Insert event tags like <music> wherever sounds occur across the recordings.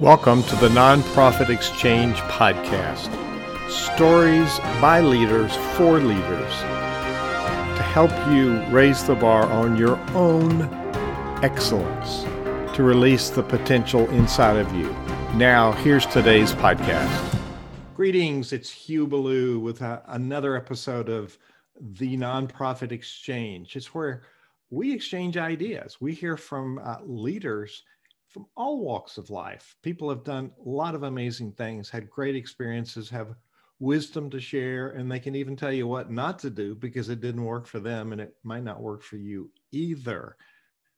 Welcome to the Nonprofit Exchange Podcast. Stories by leaders for leaders to help you raise the bar on your own excellence, to release the potential inside of you. Now, here's today's podcast. Greetings, it's Hugh Ballou with a, another episode of the Nonprofit Exchange. It's where we exchange ideas. We hear from uh, leaders from all walks of life. People have done a lot of amazing things, had great experiences, have wisdom to share, and they can even tell you what not to do because it didn't work for them and it might not work for you either.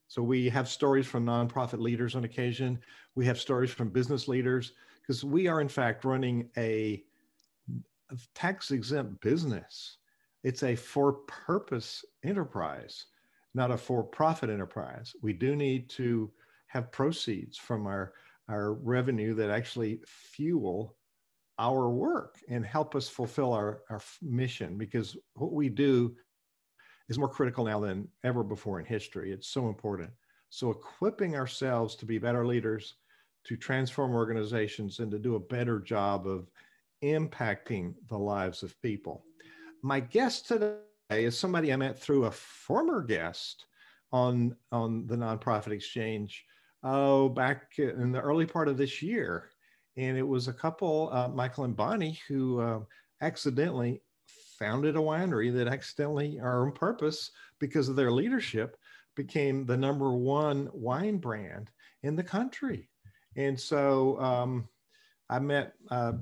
So we have stories from nonprofit leaders on occasion. We have stories from business leaders because we are in fact running a tax exempt business. It's a for purpose enterprise, not a for profit enterprise. We do need to have proceeds from our, our revenue that actually fuel our work and help us fulfill our, our mission because what we do is more critical now than ever before in history. It's so important. So, equipping ourselves to be better leaders, to transform organizations, and to do a better job of impacting the lives of people. My guest today is somebody I met through a former guest on, on the Nonprofit Exchange oh, back in the early part of this year. And it was a couple, uh, Michael and Bonnie, who uh, accidentally founded a winery that accidentally or on purpose because of their leadership became the number one wine brand in the country. And so um, I met, uh,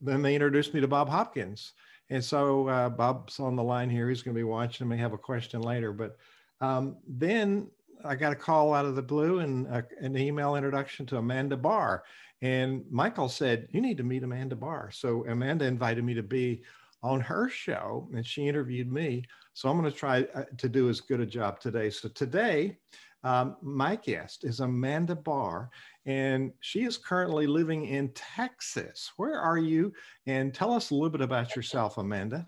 then they introduced me to Bob Hopkins. And so uh, Bob's on the line here. He's going to be watching. May have a question later. But um, then I got a call out of the blue and a, an email introduction to Amanda Barr. And Michael said, You need to meet Amanda Barr. So Amanda invited me to be on her show and she interviewed me. So I'm going to try uh, to do as good a job today. So today, um, my guest is Amanda Barr, and she is currently living in Texas. Where are you? And tell us a little bit about yourself, Amanda.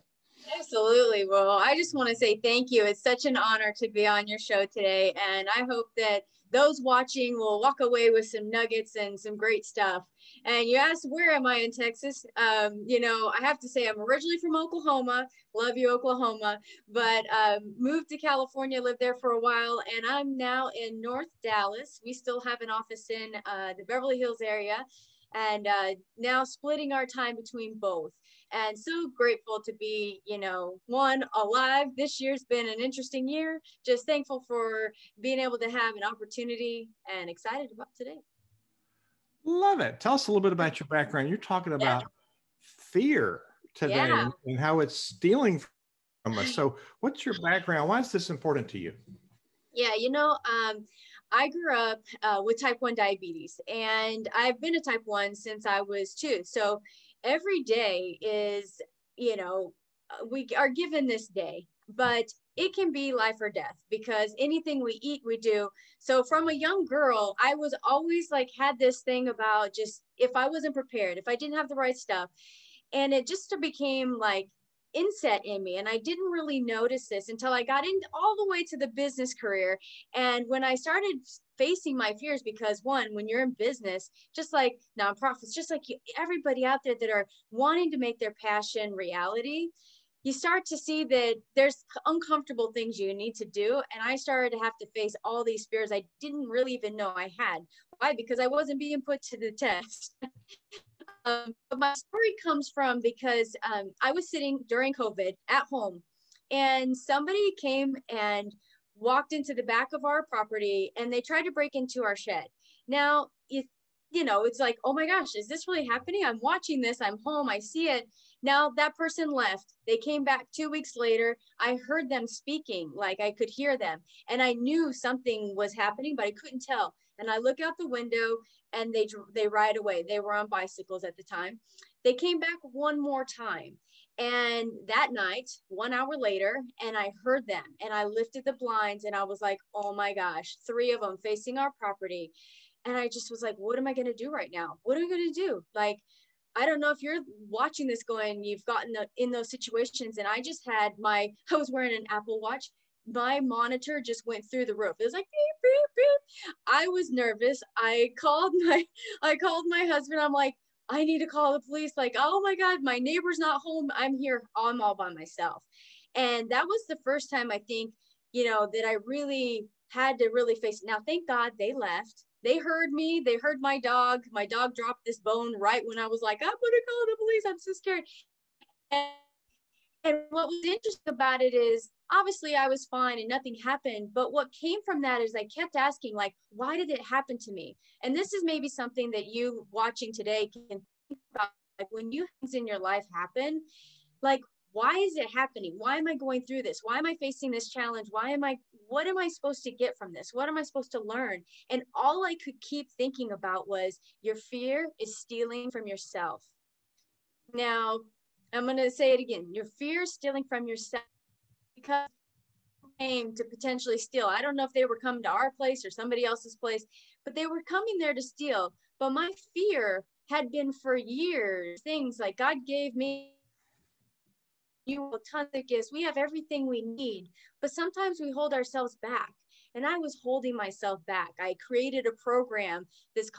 Absolutely. Well, I just want to say thank you. It's such an honor to be on your show today. And I hope that those watching will walk away with some nuggets and some great stuff. And you asked, where am I in Texas? Um, you know, I have to say, I'm originally from Oklahoma. Love you, Oklahoma. But um, moved to California, lived there for a while. And I'm now in North Dallas. We still have an office in uh, the Beverly Hills area. And uh, now splitting our time between both and so grateful to be you know one alive. This year's been an interesting year. Just thankful for being able to have an opportunity and excited about today. Love it. Tell us a little bit about your background. You're talking about yeah. fear today yeah. and how it's stealing from us. So what's your background? Why is this important to you? Yeah you know um, I grew up uh, with type 1 diabetes and I've been a type 1 since I was two. So every day is, you know, uh, we are given this day, but it can be life or death because anything we eat, we do. So from a young girl, I was always like had this thing about just if I wasn't prepared, if I didn't have the right stuff. And it just became like inset in me and i didn't really notice this until i got in all the way to the business career. And when i started facing my fears because one when you're in business just like nonprofits just like you, everybody out there that are wanting to make their passion reality you start to see that there's uncomfortable things you need to do. And i started to have to face all these fears i didn't really even know i had. Why? Because i wasn't being put to the test <laughs> Um, but my story comes from because um, I was sitting during COVID at home and somebody came and walked into the back of our property and they tried to break into our shed. Now, you, you know, it's like, oh my gosh, is this really happening? I'm watching this, I'm home, I see it. Now that person left. They came back two weeks later. I heard them speaking, like I could hear them, and I knew something was happening, but I couldn't tell. And I look out the window, and they they ride away. They were on bicycles at the time. They came back one more time. And that night, one hour later, and I heard them and I lifted the blinds and I was like, oh my gosh, three of them facing our property. And I just was like, what am I going to do right now? What are we going to do? Like, I don't know if you're watching this going, you've gotten in those situations. And I just had my, <laughs> I was wearing an Apple Watch my monitor just went through the roof. It was like beep, beep, beep. I was nervous. I called <laughs> my I called my husband. I'm like, I need to call the police. Like, oh my God, my neighbor's not home. I'm here. I'm all by myself. And that was the first time I think, you know, that I really had to really face it. Now, thank God they left. They heard me. They heard my dog. My dog dropped this bone right when I was like, I'm going to call the police. I'm so scared. And, and what was interesting about it is obviously I was fine and nothing happened. But what came from that is I kept asking, like, why did it happen to me? And this is maybe something that you watching today can think about. Like when you things in your life happen, like why is it happening why am i going through this why am i facing this challenge why am i what am i supposed to get from this what am i supposed to learn and all i could keep thinking about was your fear is stealing from yourself now i'm going to say it again your fear is stealing from yourself because came to potentially steal i don't know if they were coming to our place or somebody else's place but they were coming there to steal but my fear had been for years things like god gave me you will tons of gifts. We have everything we need, but sometimes we hold ourselves back. And I was holding myself back. I created a program this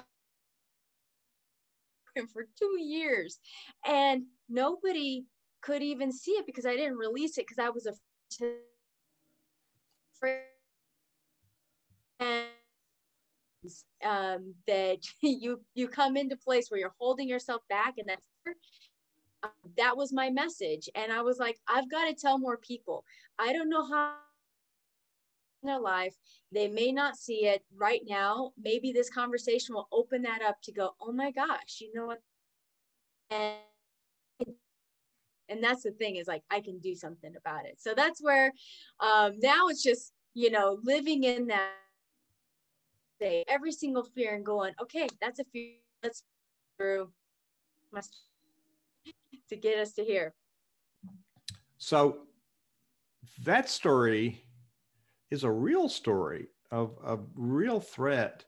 for two years, and nobody could even see it because I didn't release it because I was afraid. And um, that <laughs> you you come into place where you're holding yourself back, and that's that was my message. And I was like, I've got to tell more people. I don't know how in their life. They may not see it right now. Maybe this conversation will open that up to go, oh my gosh, you know what? And and that's the thing is like I can do something about it. So that's where um, now it's just you know living in that day every single fear and going, okay, that's a fear. Let's through. To get us to here. So that story is a real story of a real threat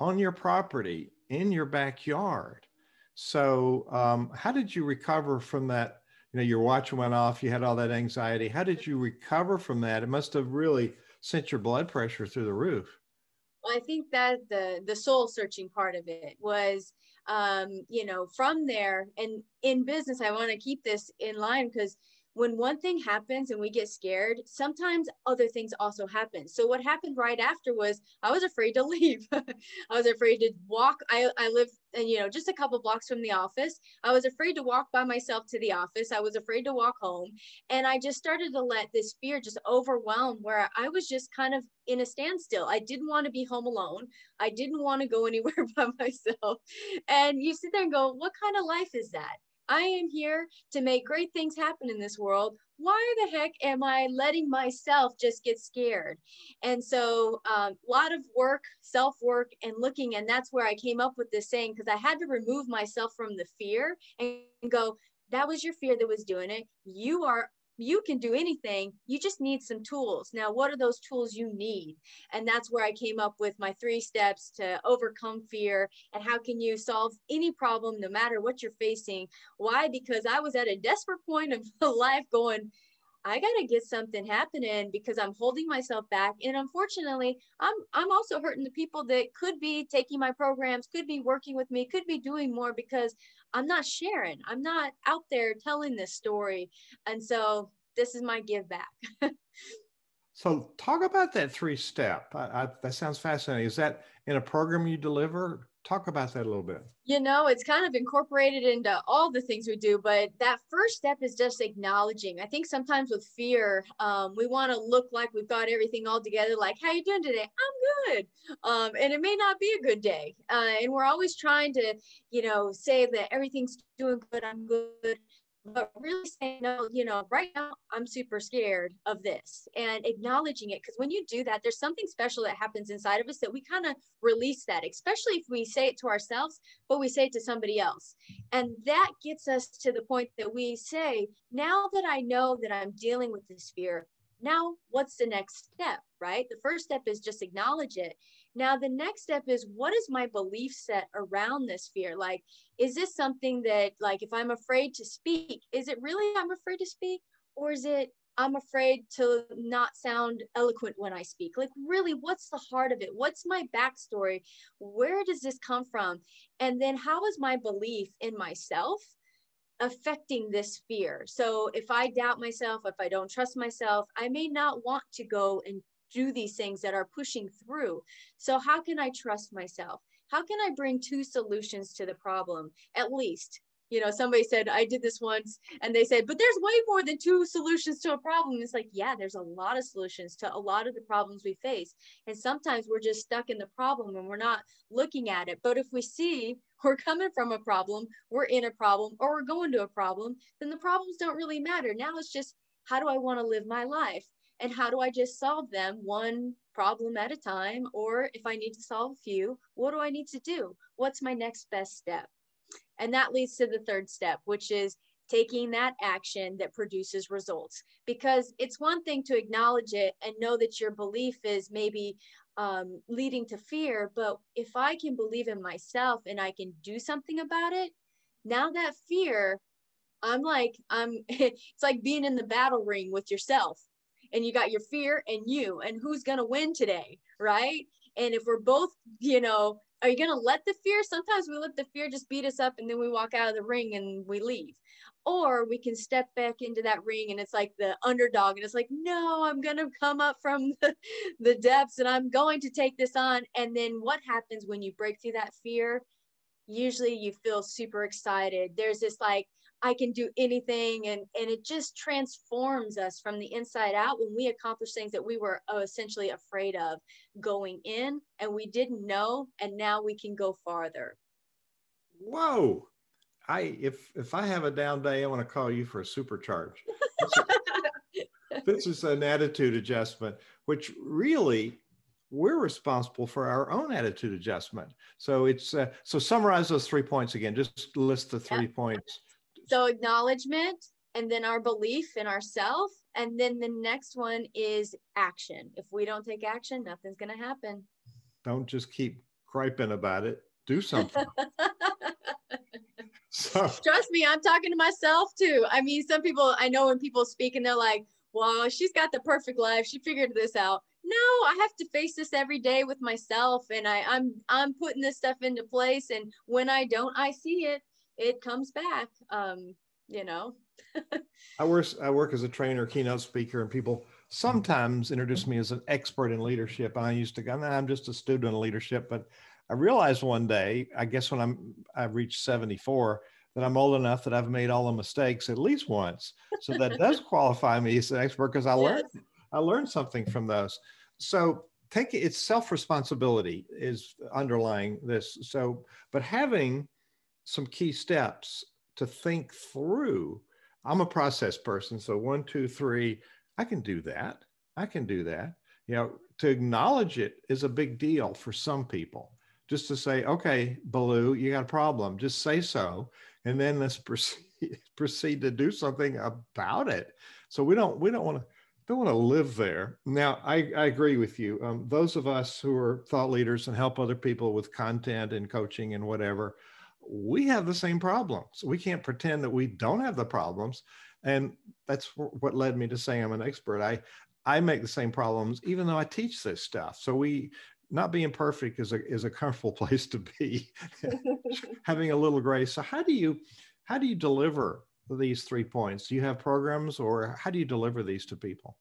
on your property in your backyard. So, um, how did you recover from that? You know, your watch went off, you had all that anxiety. How did you recover from that? It must have really sent your blood pressure through the roof. Well, I think that the the soul searching part of it was um, you know, from there and in business, I want to keep this in line because when one thing happens and we get scared, sometimes other things also happen. So what happened right after was I was afraid to <laughs> leave. I was afraid to walk. I, I live, and you know, just a couple blocks from the office. I was afraid to walk by myself to the office. I was afraid to walk home. And I just started to let this fear just overwhelm where I was just kind of in a standstill. I didn't want to be home alone. I didn't want to go <laughs> anywhere by myself. And you sit there and go, what kind of life is that? I am here to make great things happen in this world. Why the heck am I letting myself just get scared? And so, a um, lot of work, self work, and looking. And that's where I came up with this saying because I had to remove myself from the fear and go, that was your fear that was doing it. You are you can do anything you just need some tools. Now what are those tools you need? And that's where i came up with my three steps to overcome fear and how can you solve any problem no matter what you're facing. Why? Because i was at a desperate point of <laughs> life going I got to get something happening because I'm holding myself back. And unfortunately, I'm I'm also hurting the people that could be taking my programs, could be working with me, could be doing more because I'm not sharing. I'm not out there telling this story. And so this is my give back. <laughs> so talk about that three step. I, I, that sounds fascinating. Is that in a program you deliver? Talk about that a little bit. You know it's kind of incorporated into all the things we do but that first step is just acknowledging. I think sometimes with fear um, we want to look like we've got everything all together like how you doing today? I'm good. Um, and it may not be a good day uh, and we're always trying to you know say that everything's doing good i'm good but really saying no you know right now i'm super scared of this and acknowledging it because when you do that there's something special that happens inside of us that we kind of release that especially if we say it to ourselves but we say it to somebody else. And that gets us to the point that we say now that i know that i'm dealing with this fear now what's the next step? Right? The first step is just acknowledge it now, the next step is what is my belief set around this fear? Like, is this something that, like, if I'm afraid to speak, is it really I'm afraid to speak? Or is it I'm afraid to not sound eloquent when I speak. Like, really, what's the heart of it? What's my backstory? Where does this come from? And then, how is my belief in myself affecting this fear? So, if I doubt myself, if I don't trust myself, I may not want to go and do these things that are pushing through. So, how can I trust myself? How can I bring two solutions to the problem, at least? you know somebody said i did this once and they said but there's way more than two solutions to a problem it's like yeah there's a lot of solutions to a lot of the problems we face and sometimes we're just stuck in the problem and we're not looking at it but if we see we're coming from a problem we're in a problem or we're going to a problem then the problems don't really matter now it's just how do i want to live my life and how do i just solve them one problem at a time or if i need to solve a few what do i need to do what's my next best step and that leads to the third step, which is taking that action that produces results. Because it's one thing to acknowledge it and know that your belief is maybe um, leading to fear, but if I can believe in myself and I can do something about it, now that fear, I'm like, I'm, <laughs> it's like being in the battle ring with yourself. And you got your fear and you, and who's going to win today, right? And if we're both, you know, are you going to let the fear? Sometimes we let the fear just beat us up and then we walk out of the ring and we leave. Or we can step back into that ring and it's like the underdog and it's like no i'm going to come up from <laughs> the, the depths and i'm going to take this on. And then what happens when you break through that fear? Usually you feel super excited. There's this like I can do anything. And, and it just transforms us from the inside out when we accomplish things that we were uh, essentially afraid of going in and we didn't know. And now we can go farther. Whoa. I if if I have a down day, I want to call you for a supercharge. <laughs> this is an attitude adjustment, which really we're responsible for our own attitude adjustment. So it's uh, so summarize those three points again. Just list the three points so acknowledgement and then our belief in ourself. And then the next one is action. If we don't take action nothing's going to happen. Don't just keep griping about it. Do something. <laughs> So. trust me i'm talking to myself too. I mean some people i know when people speak and they're like well she's got the perfect life. She figured this out. No i have to face this every day with myself and I, i'm i'm putting this stuff into place. And when i don't i see it it comes back um you know. <laughs> I work i work as a trainer keynote speaker and people sometimes introduce me as an expert in leadership. And i used to go nah, i'm just a student in leadership. But i realized one day i guess when i'm i've reached 74 that i'm old enough that i've made all the mistakes at least once. So that does <laughs> qualify me as an expert because i yes. learned i learned something from those. So take it's self responsibility is underlying this. So but having some key steps to think through. I'm a process person, so one, two, three, I can do that. I can do that. You know, to acknowledge it is a big deal for some people. Just to say, okay, Ballou, you got a problem. Just say so, and then let's proceed <laughs> proceed to do something about it. So we don't we don't want to don't want to live there. Now, I, I agree with you. Um, those of us who are thought leaders and help other people with content and coaching and whatever, we have the same problems. We can't pretend that we don't have the problems. And that's what led me to say I'm an expert. I, I make the same problems, even though I teach this stuff. So we, not being perfect is a, is a comfortable <laughs> place to be, <laughs> having a little grace. So how do you, how do you deliver these three points? Do you have programs or how do you deliver these to people?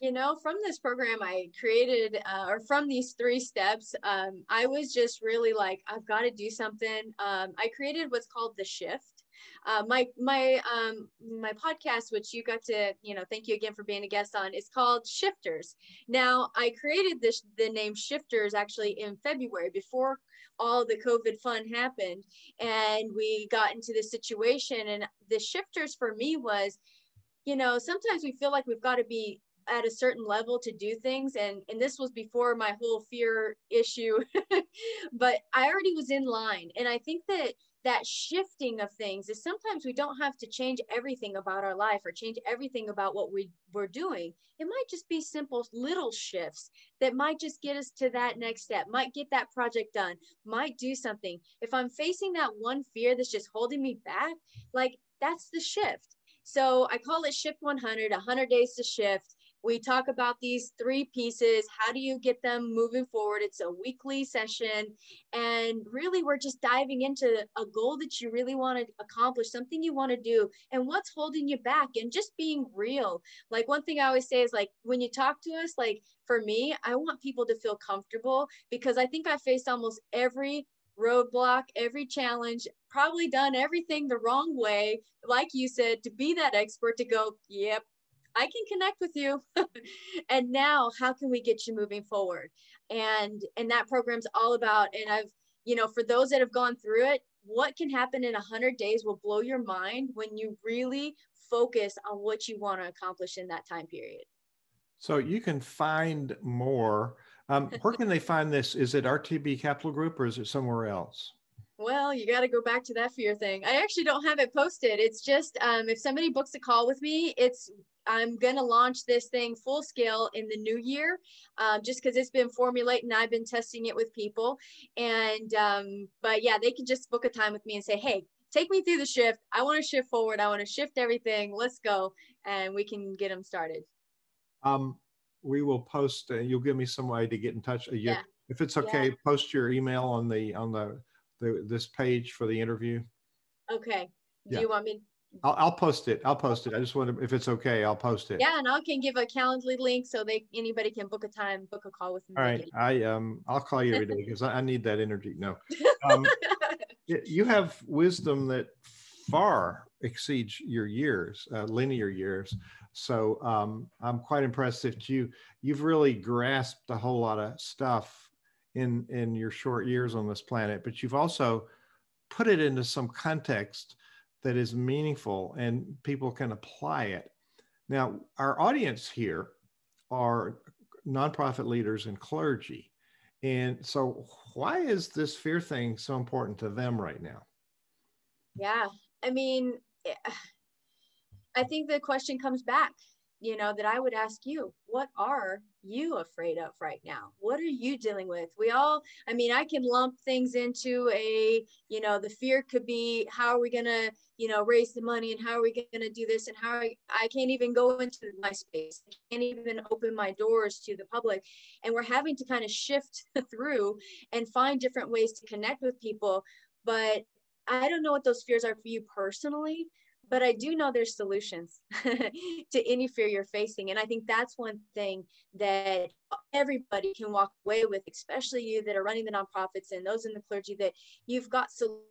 You know from this program i created uh, or from these three steps um, i was just really like i've got to do something. Um, i created what's called the shift. Uh, my my um, my podcast which you got to you know thank you again for being a guest on is called shifters. Now i created this the name shifters actually in february before all the covid fun happened and we got into this situation and the shifters for me was you know sometimes we feel like we've got to be at a certain level to do things and and this was before my whole fear issue <laughs> but i already was in line and i think that that shifting of things is sometimes we don't have to change everything about our life or change everything about what we, we're doing. It might just be simple little shifts that might just get us to that next step, might get that project done, might do something. If I'm facing that one fear that's just holding me back, like that's the shift. So I call it Shift 100, 100 days to shift. We talk about these three pieces. How do you get them moving forward? It's a weekly session. And really, we're just diving into a goal that you really want to accomplish, something you want to do, and what's holding you back, and just being real. Like, one thing I always say is, like, when you talk to us, like, for me, I want people to feel comfortable because I think I faced almost every roadblock, every challenge, probably done everything the wrong way, like you said, to be that expert to go, yep, I can connect with you. <laughs> and now how can we get you moving forward? And and that program's all about and I've you know for those that have gone through it, what can happen in 100 days will blow your mind when you really focus on what you want to accomplish in that time period. So you can find more. Um, where can they find this? Is it RTB Capital Group or is it somewhere else? Well, you got to go back to that fear thing. I actually don't have it posted. It's just um, if somebody books a call with me, it's I'm gonna launch this thing full scale in the new year, um, just because it's been formulating. And I've been testing it with people, and um, but yeah, they can just book a time with me and say, hey, take me through the shift. I want to shift forward. I want to shift everything. Let's go, and we can get them started. Um, we will post. Uh, you'll give me some way to get in touch. Uh, you, yeah. If it's okay, yeah. post your email on the on the the, this page for the interview? Okay. Do yeah. you want me? I'll, I'll post it. I'll post it. I just want to, if it's okay, I'll post it. Yeah, and I can give a Calendly link so they anybody can book a time, book a call with me. All right, I um I'll call you every day because I, I, need that energy. No, um, <laughs> you have wisdom that far exceeds your years, uh, linear years. So um, I'm quite impressed that you you've really grasped a whole lot of stuff in in your short years on this planet but you've also put it into some context that is meaningful and people can apply it. Now our audience here are nonprofit leaders and clergy. And so why is this fear thing so important to them right now? Yeah i mean i think the question comes back you know, that I would ask you, what are you afraid of right now? What are you dealing with? We all, I mean, I can lump things into a, you know, the fear could be how are we going to, you know, raise the money and how are we going to do this and how I, I can't even go into my space. I can't even open my doors to the public. And we're having to kind of shift <laughs> through and find different ways to connect with people. But I don't know what those fears are for you personally, but I do know there's solutions <laughs> to any fear you're facing. And I think that's one thing that everybody can walk away with, especially you that are running the nonprofits and those in the clergy, that you've got solutions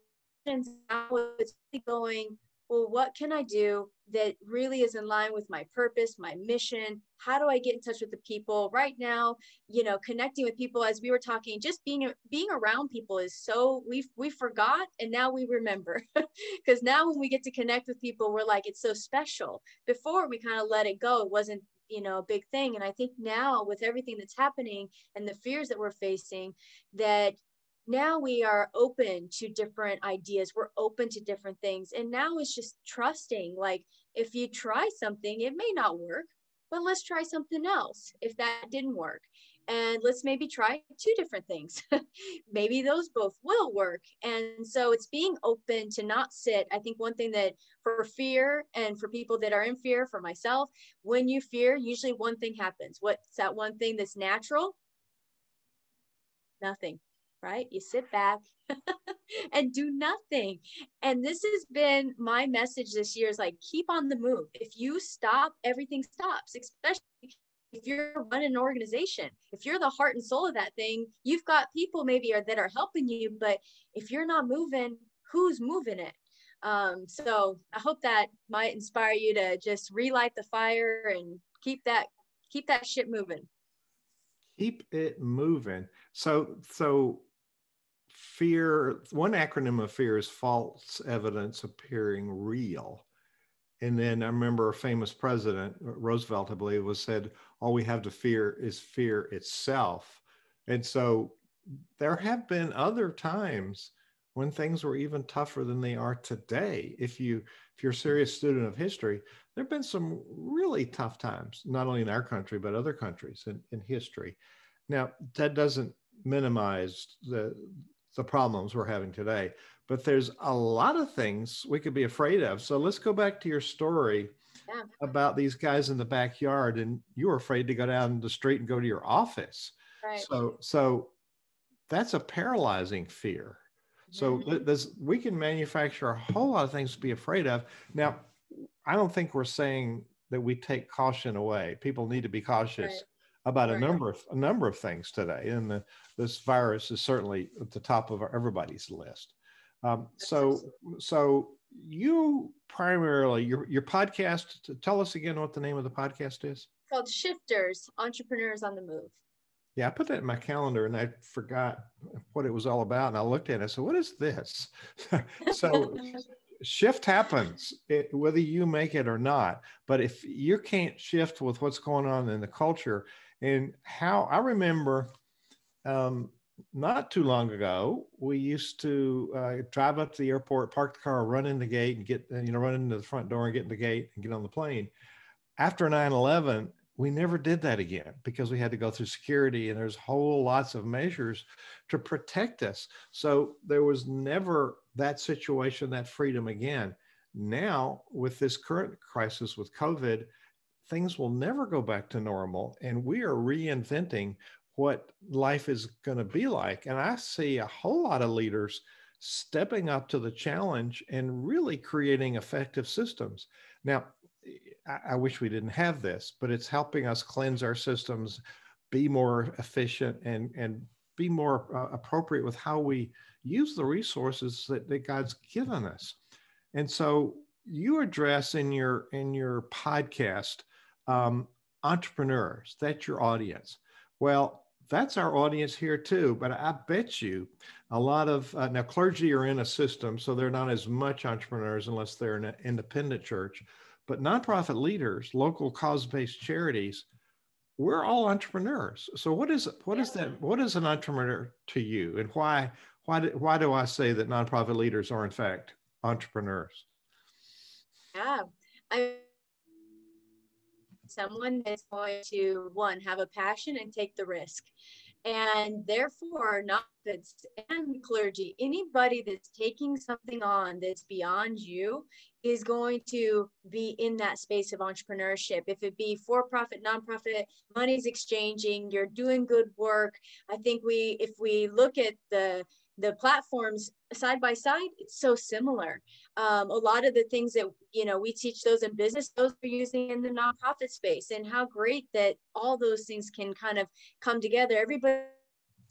now it's going well, what can I do that really is in line with my purpose, my mission? How do I get in touch with the people right now? You know, connecting with people as we were talking, just being being around people is so we we forgot and now we remember. <laughs> Because now when we get to connect with people, we're like it's so special. Before we kind of let it go, it wasn't you know a big thing and i think now with everything that's happening and the fears that we're facing that now we are open to different ideas. We're open to different things. And now it's just trusting like if you try something it may not work but let's try something else if that didn't work. And let's maybe try two different things. <laughs> Maybe those both will work. And so it's being open to not sit. I think one thing that for fear and for people that are in fear for myself when you fear usually one thing happens. What's that one thing that's natural? Nothing right? You sit back <laughs> and do nothing. And this has been my message this year is like keep on the move. If you stop, everything stops, especially if you're running an organization. If you're the heart and soul of that thing, you've got people maybe are, that are helping you, but if you're not moving, who's moving it? Um, so I hope that might inspire you to just relight the fire and keep that keep that shit moving keep it moving so so fear one acronym of fear is false evidence appearing real. And then i remember a famous president uh, roosevelt i believe was said all we have to fear is fear itself. And so there have been other times when things were even tougher than they are today. If you if you're a serious student of history there have been some really tough times not only in our country but other countries in, in history. Now that doesn't minimize the the problems we're having today. But there's a lot of things we could be afraid of. So let's go back to your story yeah. about these guys in the backyard, and you were afraid to go down the street and go to your office. Right. So, so that's a paralyzing fear. So mm-hmm. we can manufacture a whole lot of things to be afraid of. Now, I don't think we're saying that we take caution away. People need to be cautious right. About a number of a number of things today, and the, this virus is certainly at the top of everybody's list. Um, so, so you primarily your your podcast. Tell us again what the name of the podcast is. It's called Shifters: Entrepreneurs on the Move. Yeah, I put that in my calendar and I forgot what it was all about. And I looked at it. I said, "What is this?" <laughs> so <laughs> shift happens it, whether you make it or not but if you can't shift with what's going on in the culture and how i remember um, not too long ago we used to uh, drive up to the airport park the car run in the gate and get you know run into the front door and get in the gate and get on the plane. After 9-11 we never did that again because we had to go through security and there's whole lots of measures to protect us. So there was never that situation that freedom again. Now with this current crisis with covid things will never go back to normal and we are reinventing what life is going to be like and i see a whole lot of leaders stepping up to the challenge and really creating effective systems now I, I wish we didn't have this, but it's helping us cleanse our systems, be more efficient, and and be more uh, appropriate with how we use the resources that, that God's given us. And so you address in your in your podcast um, entrepreneurs. That's your audience. Well, that's our audience here too. But I bet you a lot of uh, now clergy are in a system, so they're not as much entrepreneurs unless they're in an independent church. But nonprofit leaders, local cause-based charities, we're all entrepreneurs. So what is what is that? What is an entrepreneur to you, and why why do, why do I say that nonprofit leaders are in fact entrepreneurs? Yeah, I someone that's going to one have a passion and take the risk. And therefore not that's and clergy anybody that's taking something on that's beyond you is going to be in that space of entrepreneurship. If it be for profit nonprofit money's exchanging you're doing good work i think we if we look at the the platforms side by side it's so similar. Um, a lot of the things that you know we teach those in business those are using in the nonprofit space and how great that all those things can kind of come together. Everybody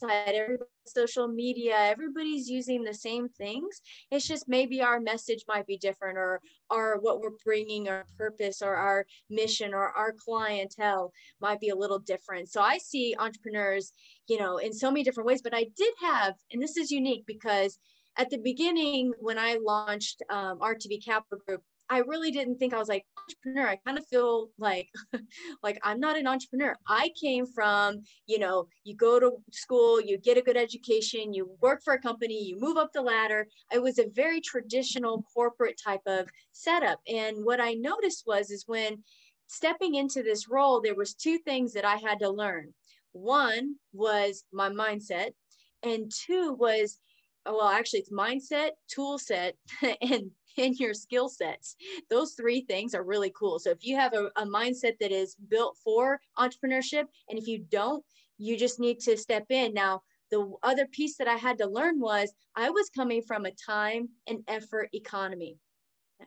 everybody social media everybody's using the same things. It's just maybe our message might be different or or what we're bringing our purpose or our mission or our clientele might be a little different. So i see entrepreneurs you know in so many different ways but i did have and this is unique because at the beginning when i launched um, rtb capital group I really didn't think I was like entrepreneur. I kind of feel like <laughs> like I'm not an entrepreneur. I came from, you know, you go to school, you get a good education, you work for a company, you move up the ladder. It was a very traditional corporate type of setup. And what I noticed was is when stepping into this role, there was two things that I had to learn. One was my mindset, and two was well actually it's mindset tool set <laughs> and in your skill sets. Those three things are really cool. So if you have a, a mindset that is built for entrepreneurship, and if you don't, you just need to step in. Now, the other piece that I had to learn was I was coming from a time and effort economy,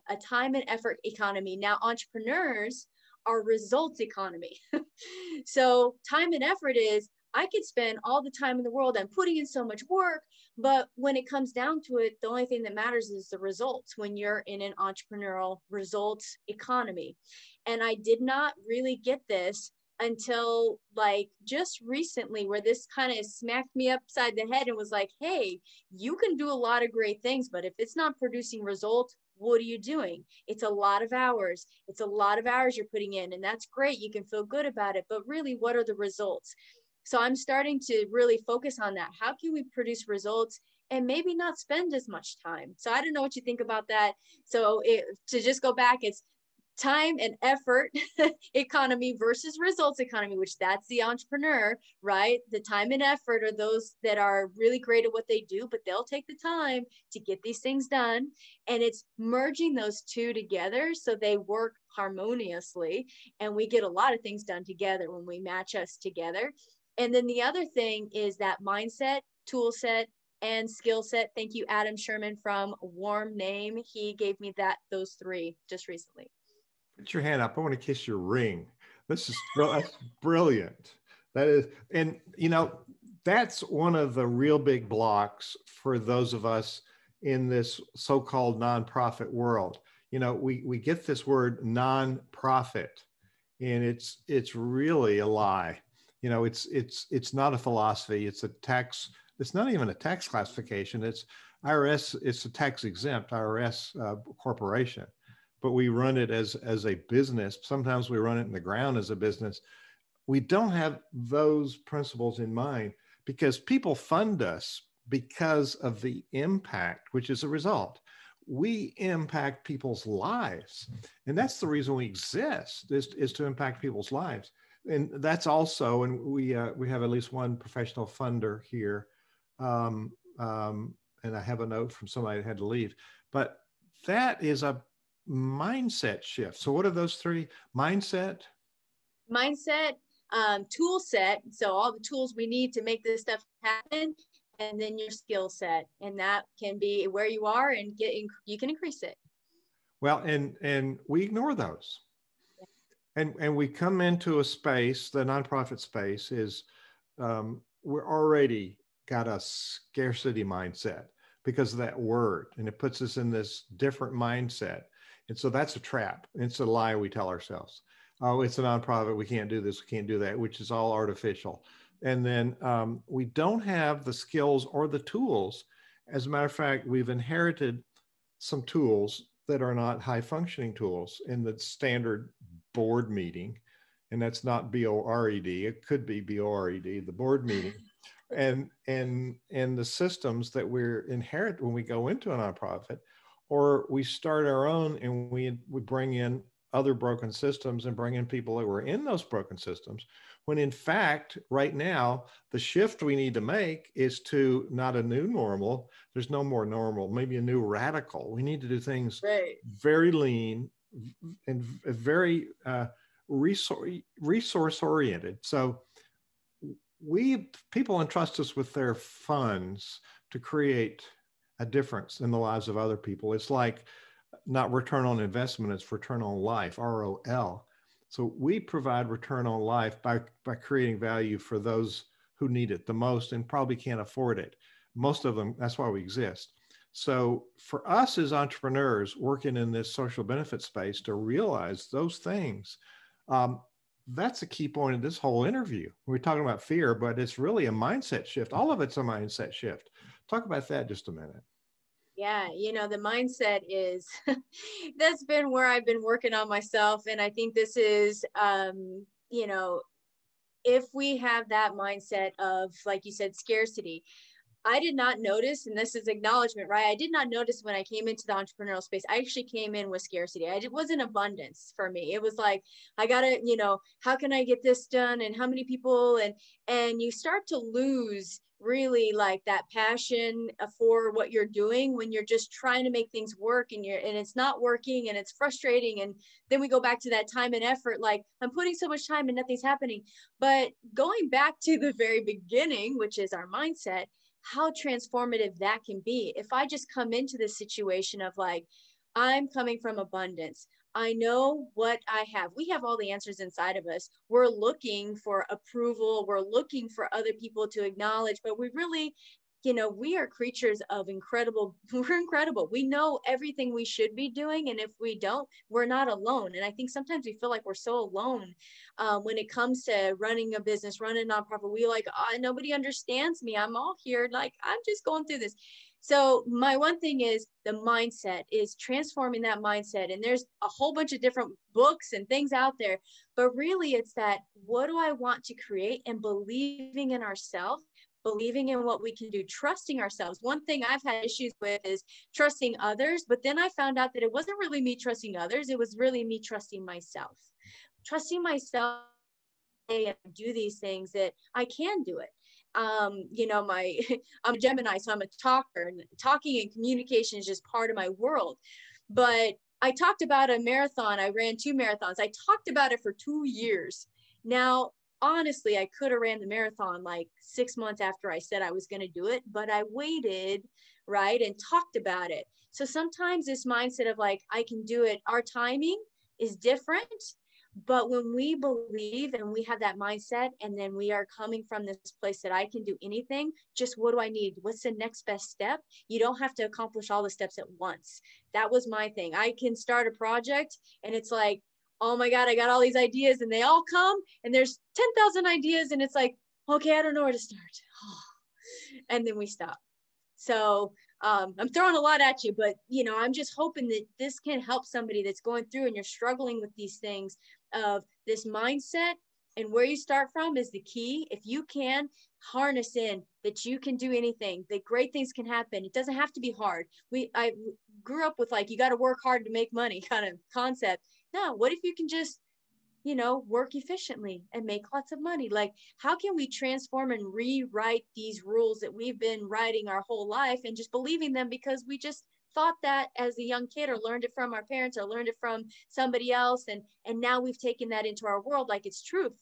a time and effort economy. Now, entrepreneurs are results economy. <laughs> so, time and effort is I could spend all the time in the world and putting in so much work, but when it comes down to it, the only thing that matters is the results. When you're in an entrepreneurial results economy. And I did not really get this until like just recently where this kind of smacked me upside the head and was like hey you can do a lot of great things but if it's not producing results what are you doing? It's a lot of hours. It's a lot of hours you're putting in and that's great. You can feel good about it but really what are the results so I'm starting to really focus on that. How can we produce results and maybe not spend as much time? So I don't know what you think about that. So it, to just go back, it's time and effort <laughs> economy versus results economy, which that's the entrepreneur, right? The time and effort are those that are really great at what they do, but they'll take the time to get these things done. And it's merging those two together so they work harmoniously. And we get a lot of things done together when we match us together. And then the other thing is that mindset, tool set, and skill set. Thank you, Adam Sherman from Warm Name. He gave me that those three just recently. Put your hand up. I want to kiss your ring. This is that's brilliant. That is, and you know, that's one of the real big blocks for those of us in this so-called nonprofit world. You know, we we get this word nonprofit, and it's it's really a lie. You know, it's it's it's not a philosophy. It's a tax it's not even a tax classification. It's IRS, it's a tax exempt IRS uh, corporation, but we run it as, as a business. Sometimes we run it in the ground as a business. We don't have those principles in mind because people fund us because of the impact, which is a result. We impact people's lives. And that's the reason we exist is, is to impact people's lives. And that's also, and we, uh, we have at least one professional funder here um, um, and I have a note from somebody that had to leave. But that is a mindset shift. So, what are those three? Mindset, mindset, um, tool set. So, all the tools we need to make this stuff happen, and then your skill set, and that can be where you are, and get you can increase it. Well, and and we ignore those. And and we come into a space. The nonprofit space is um, we're already got a scarcity mindset because of that word and it puts us in this different mindset. And so that's a trap. It's a lie we tell ourselves. Oh it's a nonprofit. We can't do this. We can't do that which is all artificial. And then um, we don't have the skills or the tools. As a matter of fact we've inherited some tools that are not high functioning tools in the standard board meeting and that's not b-o-r-e-d it could be b-o-r-e-d the board meeting <laughs> and and and the systems that we're inherit when we go into a nonprofit or we start our own and we we bring in other broken systems and bring in people that were in those broken systems when in fact right now the shift we need to make is to not a new normal there's no more normal maybe a new radical we need to do things right. very lean and very uh, resource resource oriented so we people entrust us with their funds to create a difference in the lives of other people. It's like not return on investment, it's return on life, ROL. So we provide return on life by, by creating value for those who need it the most and probably can't afford it. Most of them, that's why we exist. So for us as entrepreneurs working in this social benefit space to realize those things, um, that's a key point of this whole interview. We're talking about fear, but it's really a mindset shift. All of it's a mindset shift. Talk about that just a minute. Yeah, you know, the mindset is <laughs> that's been where I've been working on myself. And I think this is, um, you know, if we have that mindset of, like you said, scarcity, I did not notice, and this is acknowledgement, right? I did not notice when I came into the entrepreneurial space. I actually came in with scarcity. I, it wasn't abundance for me. It was like, I gotta, you know, how can I get this done, and how many people, and and you start to lose really like that passion for what you're doing when you're just trying to make things work and you're and it's not working and it's frustrating and then we go back to that time and effort like i'm putting so much time and nothing's happening but going back to the very beginning which is our mindset how transformative that can be if I just come into this situation of like, I'm coming from abundance. I know what I have. We have all the answers inside of us. We're looking for approval. We're looking for other people to acknowledge, but we really you know we are creatures of incredible <laughs> we're incredible. We know everything we should be doing and if we don't we're not alone. And i think sometimes we feel like we're so alone um, when it comes to running a business running a nonprofit. We like oh, nobody understands me. I'm all here. Like i'm just going through this. So my one thing is the mindset is transforming that mindset. And there's a whole bunch of different books and things out there but really it's that what do i want to create and believing in ourselves believing in what we can do, trusting ourselves. One thing I've had issues with is trusting others, but then I found out that it wasn't really me trusting others, it was really me trusting myself. Trusting myself and do these things that I can do it. Um, you know, my <laughs> I'm a Gemini, so I'm a talker, and talking and communication is just part of my world. But I talked about a marathon. I ran two marathons. I talked about it for two years. Now, honestly, I could have ran the marathon like six months after I said I was going to do it, but I waited, right, and talked about it. So sometimes this mindset of like, I can do it, our timing is different. But when we believe and we have that mindset, and then we are coming from this place that I can do anything, just what do I need? What's the next best step? You don't have to accomplish all the steps at once. That was my thing. I can start a project and it's like, oh my God, I got all these ideas and they all come and there's 10,000 ideas and it's like, okay, I don't know where to start. <sighs> and then we stop. So um, I'm throwing a lot at you, but you know, I'm just hoping that this can help somebody that's going through and you're struggling with these things of this mindset and where you start from is the key. If you can harness in that you can do anything, that great things can happen. It doesn't have to be hard. We I grew up with like you got to work hard to make money <laughs> kind of concept. No, what if you can just, you know, work efficiently and make lots of money? Like, how can we transform and rewrite these rules that we've been writing our whole life and just believing them because we just thought that as a young kid or learned it from our parents or learned it from somebody else and and now we've taken that into our world like it's truth.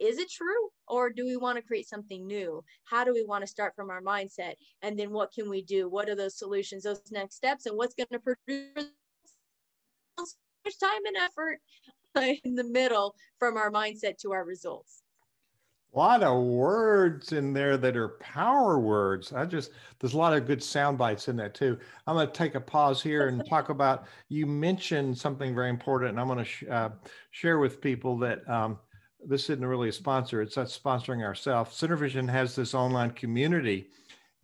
Is it true or do we want to create something new? How do we want to start from our mindset? And then what can we do? What are those solutions those next steps and what's going to produce much time and effort <laughs> in the middle from our mindset to our results. A lot of words in there that are power words. I just, there's a lot of good sound bites in that too. I'm going to take a pause here and talk about, you mentioned something very important, and I'm going to sh- uh, share with people that um, this isn't really a sponsor, it's us sponsoring ourselves. Synervision has this online community,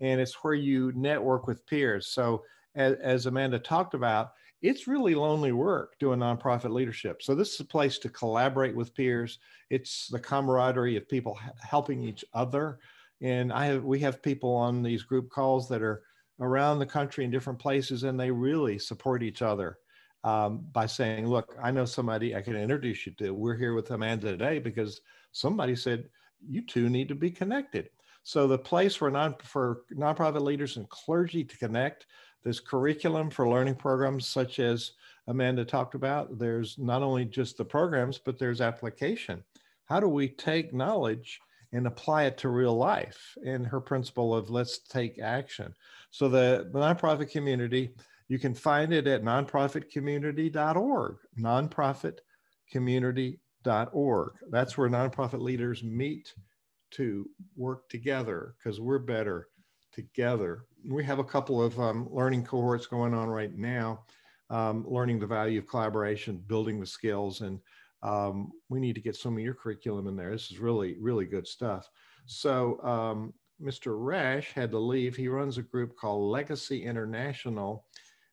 and it's where you network with peers. So, as, as Amanda talked about, it's really lonely work doing nonprofit leadership. So this is a place to collaborate with peers. It's the camaraderie of people helping each other. And I have we have people on these group calls that are around the country in different places, and they really support each other um, by saying, "Look, I know somebody I can introduce you to. We're here with Amanda today because somebody said you two need to be connected." So the place for non for nonprofit leaders and clergy to connect there's curriculum for learning programs such as Amanda talked about. There's not only just the programs, but there's application. How do we take knowledge and apply it to real life? And her principle of let's take action. So the, the nonprofit community, you can find it at nonprofitcommunity.org, nonprofitcommunity.org. That's where nonprofit leaders meet to work together because we're better together. We have a couple of um, learning cohorts going on right now, um, learning the value of collaboration, building the skills, and um, we need to get some of your curriculum in there. This is really, really good stuff. So um, Mr. Rash had to leave. He runs a group called Legacy International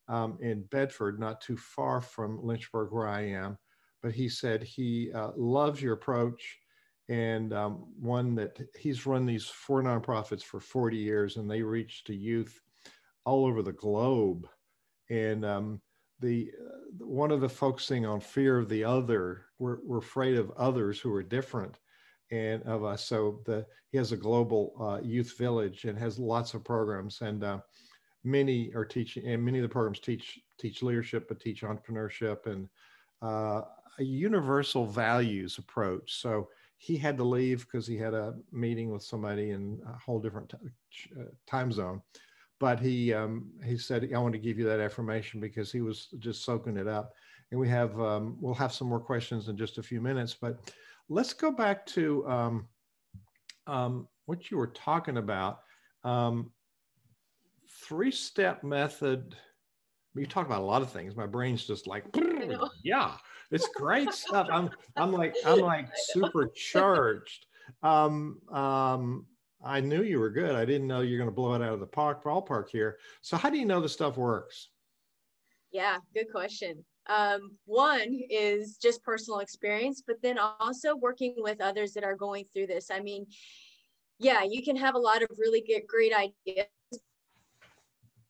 um, in Bedford, not too far from Lynchburg, where I am. But he said he uh, loves your approach and um, one that he's run these four nonprofits for 40 years and they reach to youth all over the globe. And um, the uh, one of the focusing on fear of the other we're, we're afraid of others who are different and of us. So the he has a global uh, youth village and has lots of programs and uh, many are teaching and many of the programs teach teach leadership but teach entrepreneurship and uh, a universal values approach. So he had to leave because he had a meeting with somebody in a whole different t- uh, time zone. But he um, he said I want to give you that affirmation because he was just soaking it up. And we have um, we'll have some more questions in just a few minutes. But let's go back to um, um what you were talking about. Um, three step method. You talk about a lot of things. My brain's just like, <laughs> yeah it's great stuff. I'm I'm like I'm like supercharged. Um, um, I knew you were good. I didn't know you're going to blow it out of the park ballpark here. So how do you know the stuff works? Yeah, good question. Um, one is just personal experience, but then also working with others that are going through this. I mean, yeah, you can have a lot of really good, great ideas.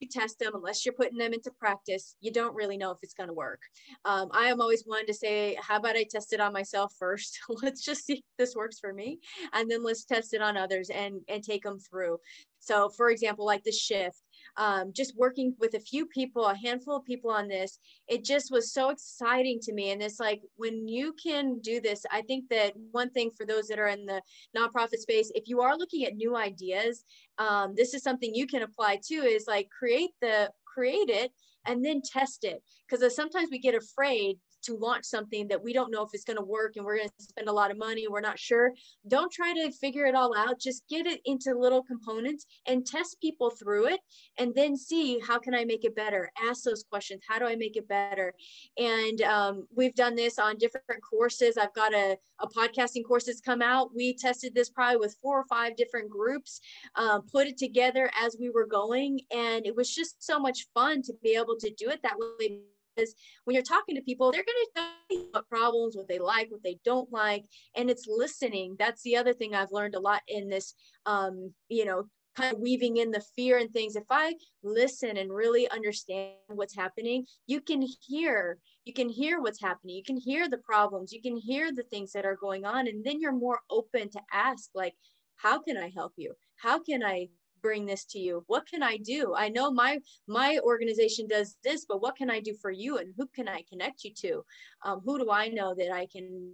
You test them unless you're putting them into practice. You don't really know if it's going to work. Um, I am always one to say, how about I test it on myself first? <laughs> let's just see if this works for me, and then let's test it on others and and take them through. So, for example, like the shift, um, just working with a few people, a handful of people on this, it just was so exciting to me. And it's like when you can do this, I think that one thing for those that are in the nonprofit space, if you are looking at new ideas, um, this is something you can apply to is like create the create it and then test it because sometimes we get afraid to launch something that we don't know if it's going to work and we're going to spend a lot of money we're not sure don't try to figure it all out. Just get it into little components and test people through it and then see how can i make it better? Ask those questions. How do i make it better? And um, we've done this on different courses. I've got a, a podcasting course that's come out. We tested this probably with four or five different groups um, put it together as we were going. And it was just so much fun to be able to do it that way because when you're talking to people, they're going to tell you what problems, what they like, what they don't like, and it's listening. That's the other thing I've learned a lot in this, um, you know, kind of weaving in the fear and things. If I listen and really understand what's happening, you can hear, you can hear what's happening. You can hear the problems. You can hear the things that are going on, and then you're more open to ask, like, how can I help you? How can I bring this to you? What can i do? I know my my organization does this but what can i do for you and who can i connect you to? Um, who do i know that i can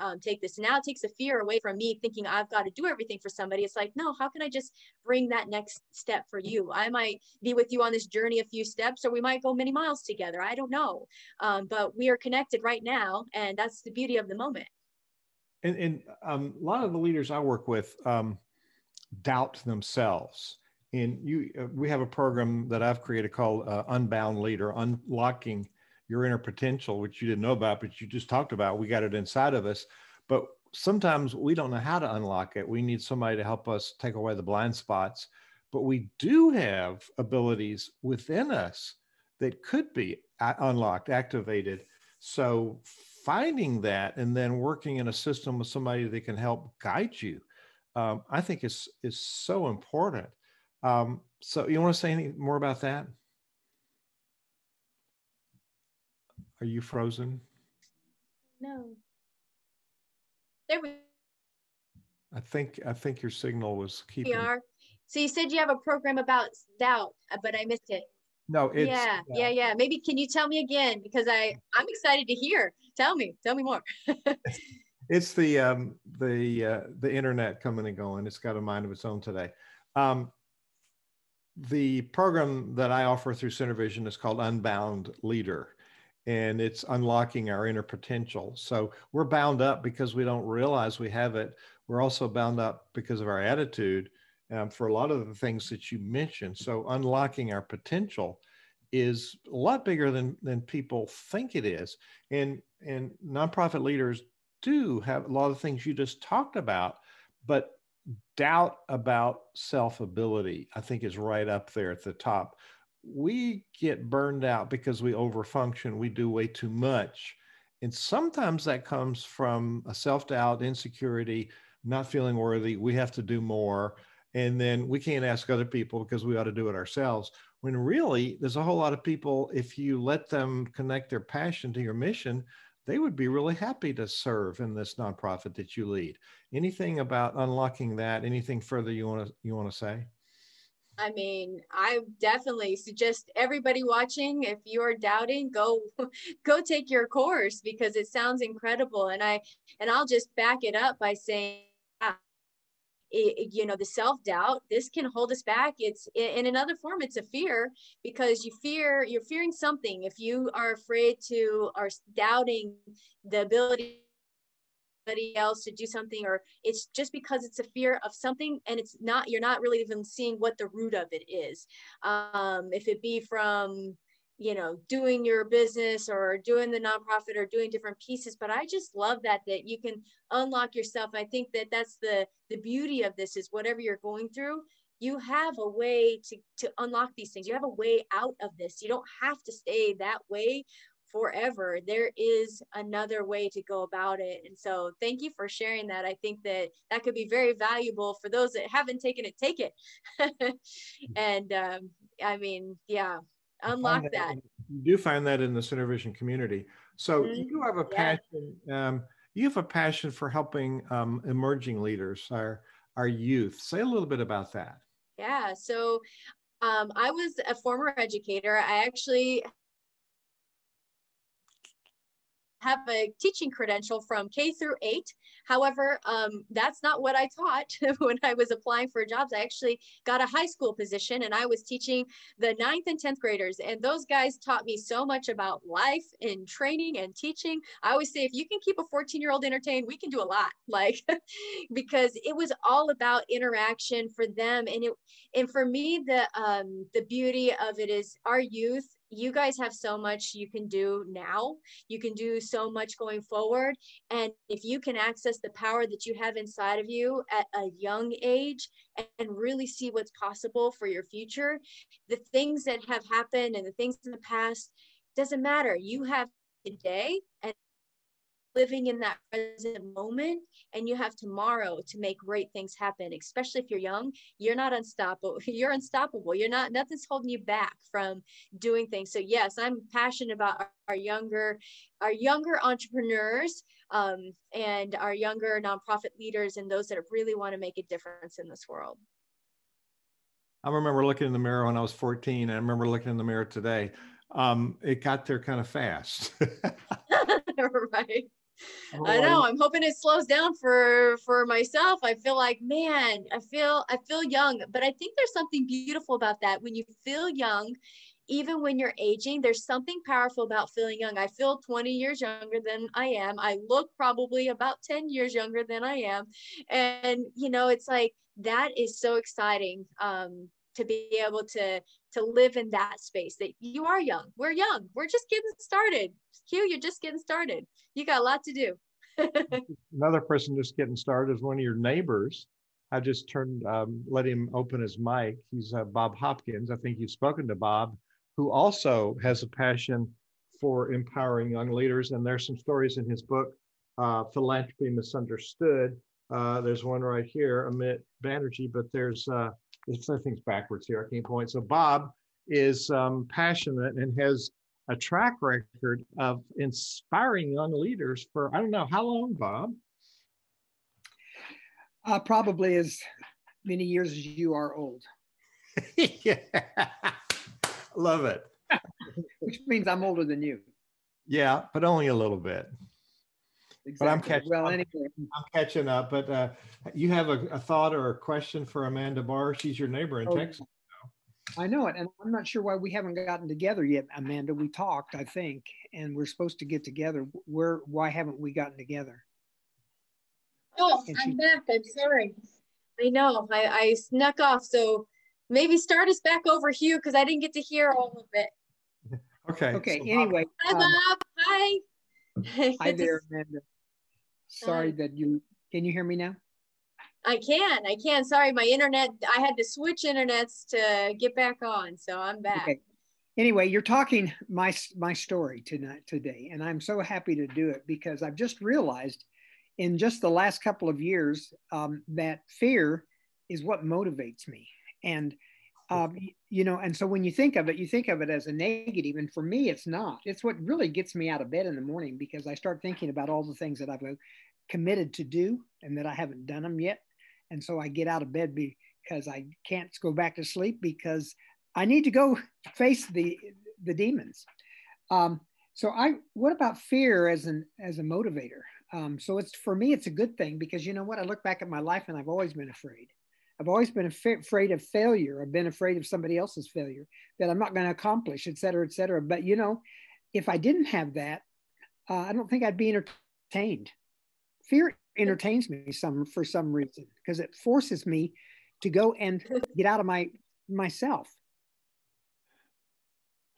um, take this? Now it takes the fear away from me thinking i've got to do everything for somebody. It's like no how can i just bring that next step for you? I might be with you on this journey a few steps or we might go many miles together. I don't know. Um, but we are connected right now and that's the beauty of the moment and, and um, a lot of the leaders I work with um, doubt themselves. And you, uh, we have a program that I've created called uh, Unbound Leader, unlocking your inner potential, which you didn't know about, but you just talked about. We got it inside of us, but sometimes we don't know how to unlock it. We need somebody to help us take away the blind spots. But we do have abilities within us that could be uh, unlocked, activated. So finding that and then working in a system with somebody that can help guide you, um, I think is is so important. Um, so you want to say any more about that? Are you frozen? No. There we. I think I think your signal was keeping. We are. So you said you have a program about doubt, uh, but I missed it. No, it's yeah, yeah, yeah. Maybe can you tell me again because I I'm excited to hear. Tell me, tell me more. <laughs> it's the um, the uh, the internet coming and going. It's got a mind of its own today. Um, the program that I offer through SynerVision is called Unbound Leader, and it's unlocking our inner potential. So we're bound up because we don't realize we have it. We're also bound up because of our attitude um, for a lot of the things that you mentioned. So unlocking our potential is a lot bigger than than people think it is. And and nonprofit leaders do have a lot of things you just talked about, but doubt about self ability, I think, is right up there at the top. We get burned out because we overfunction, we do way too much. And sometimes that comes from a self doubt, insecurity, not feeling worthy. We have to do more and then we can't ask other people because we ought to do it ourselves when really there's a whole lot of people if you let them connect their passion to your mission they would be really happy to serve in this nonprofit that you lead. Anything about unlocking that? Anything further you want to you want to say? I mean, I definitely suggest everybody watching, if you're doubting, go <laughs> go take your course because it sounds incredible. And I and I'll just back it up by saying it, you know the self-doubt this can hold us back. It's in another form it's a fear because you fear you're fearing something. If you are afraid to are doubting the ability else to do something or it's just because it's a fear of something and it's not you're not really even seeing what the root of it is. Um, if it be from you know doing your business or doing the nonprofit or doing different pieces but i just love that that you can unlock yourself. I think that that's the the beauty of this is whatever you're going through you have a way to to unlock these things. You have a way out of this. You don't have to stay that way forever. There is another way to go about it. And so thank you for sharing that. I think that that could be very valuable for those that haven't taken it take it. <laughs> And um, i mean yeah unlock that, that. you do find that in the Synervision community so mm-hmm. you have a passion yeah. um, you have a passion for helping um, emerging leaders our our youth say a little bit about that yeah so um, I was a former educator. I actually have a teaching credential from K through eight. However, um, that's not what I taught <laughs> when I was applying for jobs. I actually got a high school position and I was teaching the ninth and 10th graders. And those guys taught me so much about life and training and teaching. I always say, if you can keep a 14 year old entertained, we can do a lot. <laughs> Like, because it was all about interaction for them. And it, and for me, the, um, the beauty of it is our youth you guys have so much you can do now. You can do so much going forward. And if you can access the power that you have inside of you at a young age and really see what's possible for your future, the things that have happened and the things in the past doesn't matter. You have today and living in that present moment and you have tomorrow to make great things happen especially if you're young you're not unstoppable <laughs> you're unstoppable. You're not nothing's holding you back from doing things. So yes i'm passionate about our, our younger our younger entrepreneurs um, and our younger nonprofit leaders and those that really want to make a difference in this world. I remember looking in the mirror when i was 14 and i remember looking in the mirror today. Um, it got there kind of fast. <laughs> <laughs> Right Oh, I know. I'm hoping it slows down for for myself. I feel like, man, I feel I feel young, but I think there's something beautiful about that. When you feel young, even when you're aging, there's something powerful about feeling young. I feel 20 years younger than I am. I look probably about 10 years younger than I am. And you know, it's like that is so exciting. Um, to be able to to live in that space that you are young. We're young. We're just getting started. Hugh, you're just getting started. You got a lot to do. <laughs> Another person just getting started is one of your neighbors. I just turned um, let him open his mic. He's uh, bob hopkins. I think you've spoken to bob who also has a passion for empowering young leaders. And there's some stories in his book uh, philanthropy misunderstood. Uh, there's one right here amit banerjee but there's uh, I think backwards here. I can't point. So Bob is um, passionate and has a track record of inspiring young leaders for I don't know how long, Bob. Uh, probably as many years as you are old. <laughs> yeah, love it. <laughs> Which means I'm older than you. Yeah, but only a little bit. Exactly. But I'm catching. Well, anyway, I'm catching up. But uh, you have a, a, thought or a question for Amanda Bar? She's your neighbor in oh, Texas. I know it, and I'm not sure why we haven't gotten together yet, Amanda. We talked, I think, and we're supposed to get together. Where? Why haven't we gotten together? Oh, and I'm she, back. I'm sorry. I know. I, I snuck off. So maybe start us back over, Hugh, because I didn't get to hear all of it. <laughs> Okay. Okay. So anyway. Hi, um, Bob. Hi. <laughs> Hi there, Amanda. Sorry that you can you hear me now? I can. I can. Sorry, my internet. I had to switch internets to get back on, so I'm back. Okay. Anyway, you're talking my my story tonight today, and I'm so happy to do it because I've just realized in just the last couple of years um, that fear is what motivates me, and um, you know, and so when you think of it, you think of it as a negative. negative, and for me, it's not. It's what really gets me out of bed in the morning because I start thinking about all the things that I've uh, committed to do and that I haven't done them yet, and so I get out of bed because I can't go back to sleep because I need to go <laughs> face the the demons. Um, so I, what about fear as an as a motivator? Um, so it's for me, it's a good thing because you know what? I look back at my life and I've always been afraid. I've always been afraid of failure. I've been afraid of somebody else's failure that I'm not going to accomplish, et cetera, et cetera. But you know, if I didn't have that, uh, I don't think I'd be entertained. Fear entertains me some for some reason because it forces me to go and get out of my myself.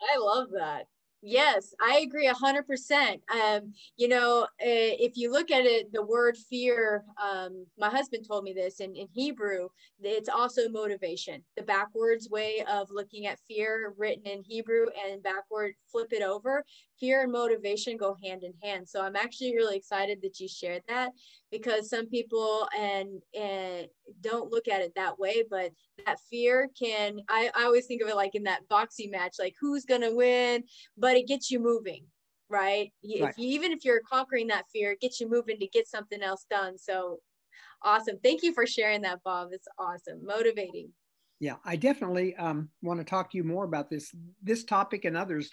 I love that. Yes, I agree a hundred percent. Um, you know, eh, if you look at it, the word fear, um, my husband told me this in, in Hebrew, it's also motivation. The backwards way of looking at fear written in Hebrew and backward flip it over, fear and motivation go hand in hand. So I'm actually really excited that you shared that because some people and, and don't look at it that way, but that fear can, I, I always think of it like in that boxing match, like who's going to win, but it gets you moving right? right. If you, even if you're conquering that fear, it gets you moving to get something else done. So awesome. Thank you for sharing that, Bob. It's awesome, motivating. Yeah, I definitely um, want to talk to you more about this this topic and others.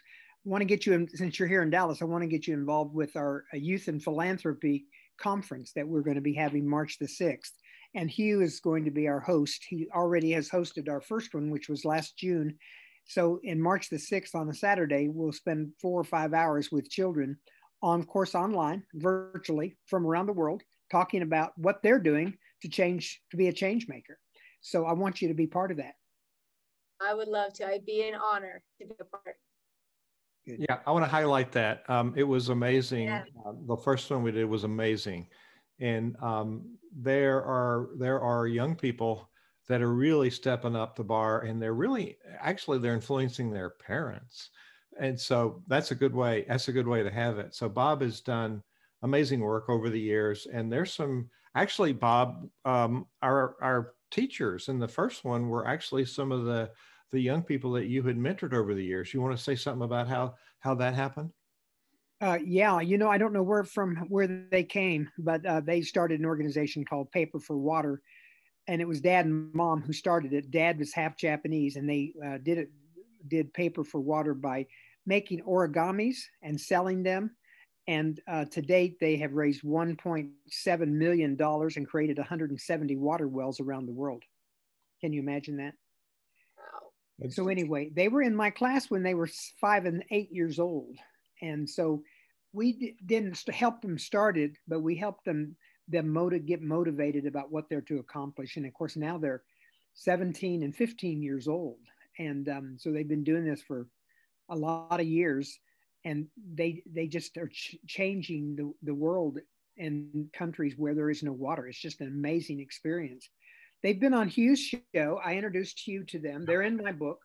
Want to get you in, since you're here in Dallas. I want to get you involved with our uh, youth and philanthropy conference that we're going to be having March the 6th. And Hugh is going to be our host. He already has hosted our first one, which was last June. So in March the 6th on a Saturday, we'll spend four or five hours with children on course online, virtually from around the world, talking about what they're doing to change, to be a change maker. So I want you to be part of that. I would love to. I'd be an honor to be a part. Good. Yeah, I want to highlight that. Um, it was amazing. Yeah. Uh, the first one we did was amazing, and um, there are there are young people that are really stepping up the bar, and they're really actually they're influencing their parents, and so that's a good way. That's a good way to have it. So Bob has done amazing work over the years, and there's some actually Bob, um, our our teachers in the first one were actually some of the the young people that you had mentored over the years. You want to say something about how how that happened? Uh, yeah, you know, I don't know where from where they came, but uh, they started an organization called Paper for Water, and it was Dad and Mom who started it. Dad was half Japanese, and they uh, did it did Paper for Water by making origamis and selling them. And uh, to date, they have raised 1.7 million dollars and created 170 water wells around the world. Can you imagine that? So anyway, they were in my class when they were five and eight years old, and so we didn't help them started, but we helped them them motive, get motivated about what they're to accomplish. And of course, now they're 17 and 15 years old, and um, so they've been doing this for a lot of years, and they they just are ch- changing the, the world in countries where there is no water. It's just an amazing experience. They've been on Hugh's show. I introduced Hugh to them. They're in my book.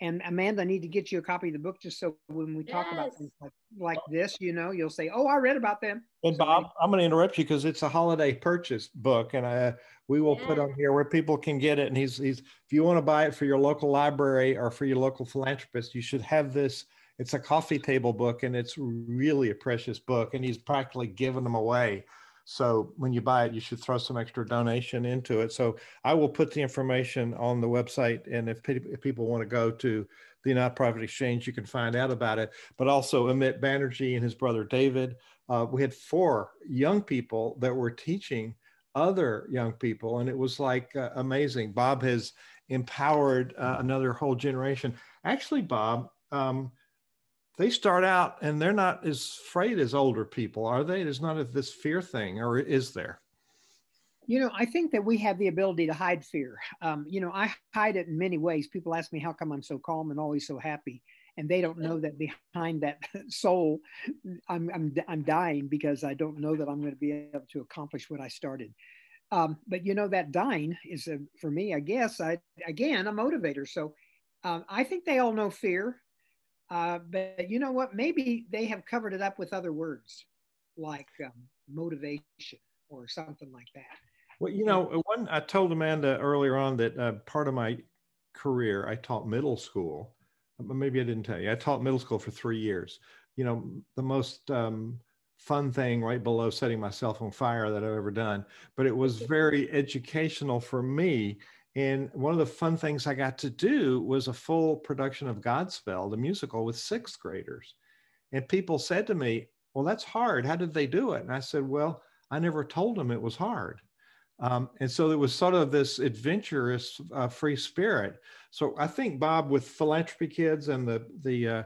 And Amanda, I need to get you a copy of the book just so when we talk yes. about things like, like this, you know, you'll say, "Oh, I read about them." And so Bob, I'm going to interrupt you because it's a holiday purchase book, and I we will yeah. put on here where people can get it. And he's he's if you want to buy it for your local library or for your local philanthropist, you should have this. It's a coffee table book, and it's really a precious book. And he's practically giving them away so when you buy it, you should throw some extra donation into it. So I will put the information on the website. And if, pe- if people want to go to the Nonprofit Exchange, you can find out about it. But also Amit Banerjee and his brother David. Uh, we had four young people that were teaching other young people. And it was like uh, amazing. Bob has empowered uh, another whole generation. Actually, Bob, um, they start out and they're not as afraid as older people, are they? There's not this fear thing, or is there? You know, I think that we have the ability to hide fear. Um, you know, I hide it in many ways. People ask me how come I'm so calm and always so happy, and they don't know that behind that <laughs> soul, I'm I'm I'm dying because I don't know that I'm going to be able to accomplish what I started. Um, but you know, that dying is a, for me, I guess, I again a motivator. So um, I think they all know fear. Uh, but you know what? Maybe they have covered it up with other words like um, motivation or something like that. Well, you know, one I told Amanda earlier on that uh, part of my career I taught middle school. Maybe I didn't tell you. I taught middle school for three years. You know, the most um, fun thing right below setting myself on fire that I've ever done. But it was very educational for me and one of the fun things I got to do was a full production of Godspell, the musical, with sixth graders. And people said to me, Well, that's hard. How did they do it? And I said, Well, I never told them it was hard. Um, and so there was sort of this adventurous uh, free spirit. So I think, Bob, with Philanthropy Kids and the, the uh,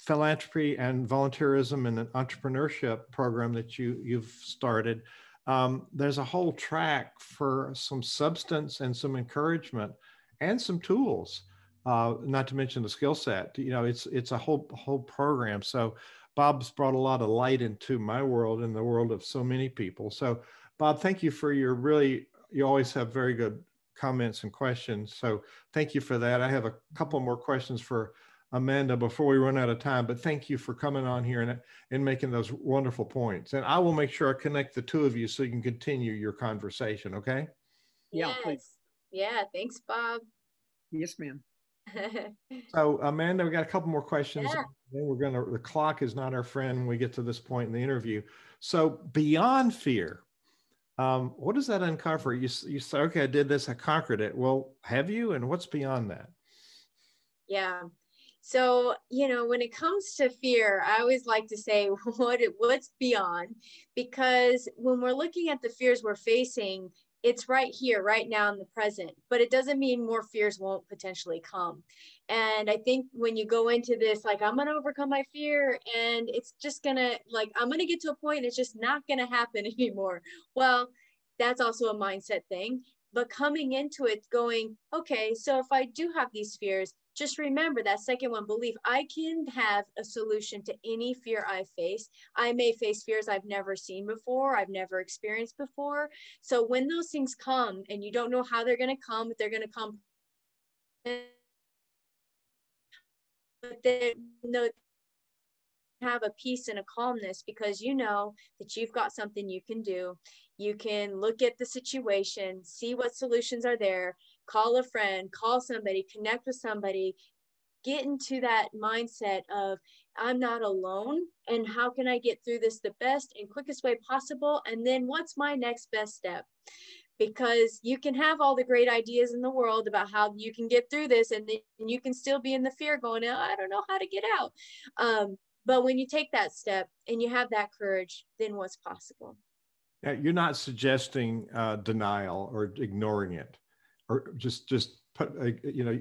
philanthropy and volunteerism and an entrepreneurship program that you, you've started, um, there's a whole track for some substance and some encouragement and some tools uh, not to mention the skill set. You know, it's it's a whole whole program. So Bob's brought a lot of light into my world and the world of so many people. So Bob, thank you for your really. You always have very good comments and questions. So thank you for that. I have a couple more questions for Amanda before we run out of time, but thank you for coming on here and, and making those wonderful points. And I will make sure I connect the two of you so you can continue your conversation. Okay. Yeah. Yes. Yeah. Thanks, Bob. Yes, ma'am. <laughs> so Amanda, we got a couple more questions. Yeah. Then we're gonna. The clock is not our friend when we get to this point in the interview. So beyond fear, um, what does that uncover? You you say, okay, I did this, I conquered it. Well, have you? And what's beyond that? Yeah. So, you know, when it comes to fear, I always like to say <laughs> what it what's beyond because when we're looking at the fears we're facing, it's right here, right now in the present, but it doesn't mean more fears won't potentially come. And I think when you go into this, like, I'm going to overcome my fear and it's just going to, like, I'm going to get to a point, it's just not going to happen <laughs> anymore. Well, that's also a mindset thing. But coming into it, going, okay, so if I do have these fears, just remember that second one belief i can have a solution to any fear i face i may face fears i've never seen before i've never experienced before so when those things come and you don't know how they're going to come but they're going to come but then no have a peace and a calmness because you know that you've got something you can do. You can look at the situation, see what solutions are there, call a friend, call somebody, connect with somebody, get into that mindset of I'm not alone and how can I get through this the best and quickest way possible? And then what's my next best step? Because you can have all the great ideas in the world about how you can get through this and then you can still be in the fear going oh, I don't know how to get out. Um, but when you take that step and you have that courage then what's possible? Yeah, you're not suggesting uh, denial or ignoring it or just just put you know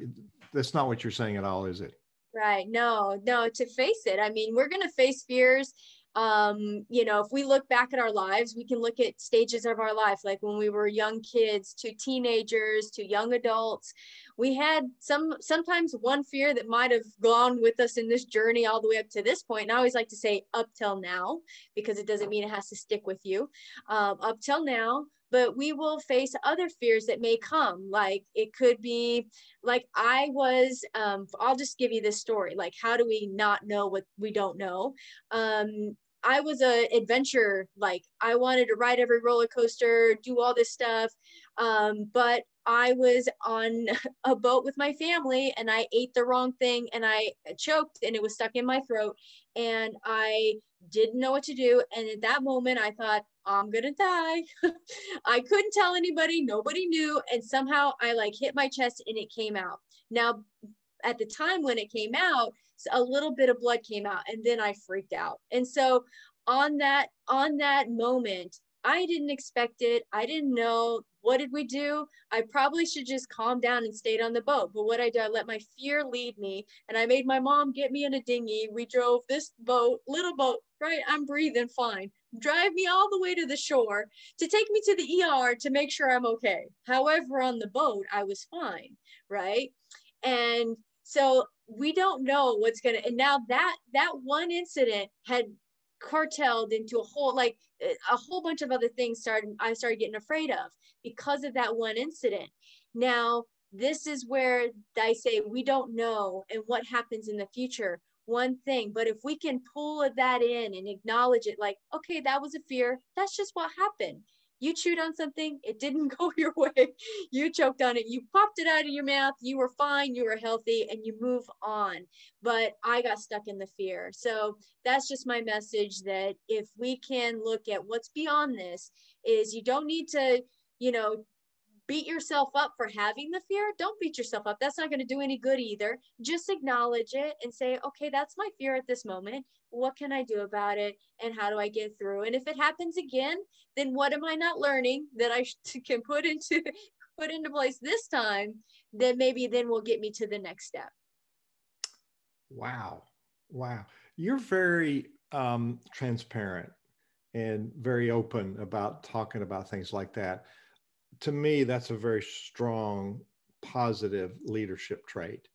that's not what you're saying at all is it right no no to face it i mean we're going to face fears um, you know, if we look back at our lives, we can look at stages of our life, like when we were young kids to teenagers to young adults. We had some sometimes one fear that might have gone with us in this journey all the way up to this point. And I always like to say up till now, because it doesn't mean it has to stick with you. Um, up till now, but we will face other fears that may come like it could be like i was um, i'll just give you this story like how do we not know what we don't know? Um, i was a adventure like i wanted to ride every roller coaster do all this stuff um, but I was on <laughs> a boat with my family and I ate the wrong thing and I choked and it was stuck in my throat and I didn't know what to do. And at that moment, I thought, I'm gonna die. <laughs> I couldn't tell anybody, nobody knew. And somehow I like hit my chest and it came out. Now, at the time when it came out, a little bit of blood came out and then I freaked out. And so on that on that moment, I didn't expect it. I didn't know. What did we do? I probably should just calm down and stayed on the boat. But what I did, I let my fear lead me and I made my mom get me in a dinghy. We drove this boat, little boat, right? I'm breathing fine. Drive me all the way to the shore to take me to the ER to make sure I'm okay. However, on the boat, I was fine, right? And so we don't know what's gonna and now that that one incident had carteled into a whole like a whole bunch of other things started i started getting afraid of because of that one incident. Now this is where i say we don't know and what happens in the future one thing. But if we can pull that in and acknowledge it like okay that was a fear that's just what happened you chewed on something, it didn't <laughs> go your way, you choked on it, you popped it out of your mouth, you were fine, you were healthy, and you move on. But I got stuck in the fear. So that's just my message that if we can look at what's beyond this, is you don't need to, you know, beat yourself up for having the fear. Don't beat yourself up. That's not going to do any good either. Just acknowledge it and say, okay, that's my fear at this moment. What can I do about it? And how do I get through? And if it happens again, then what am I not learning that I <laughs> can put into put into place this time? Then maybe then will get me to the next step. Wow. Wow. You're very um, transparent and very open about talking about things like that to me, that's a very strong, positive leadership trait.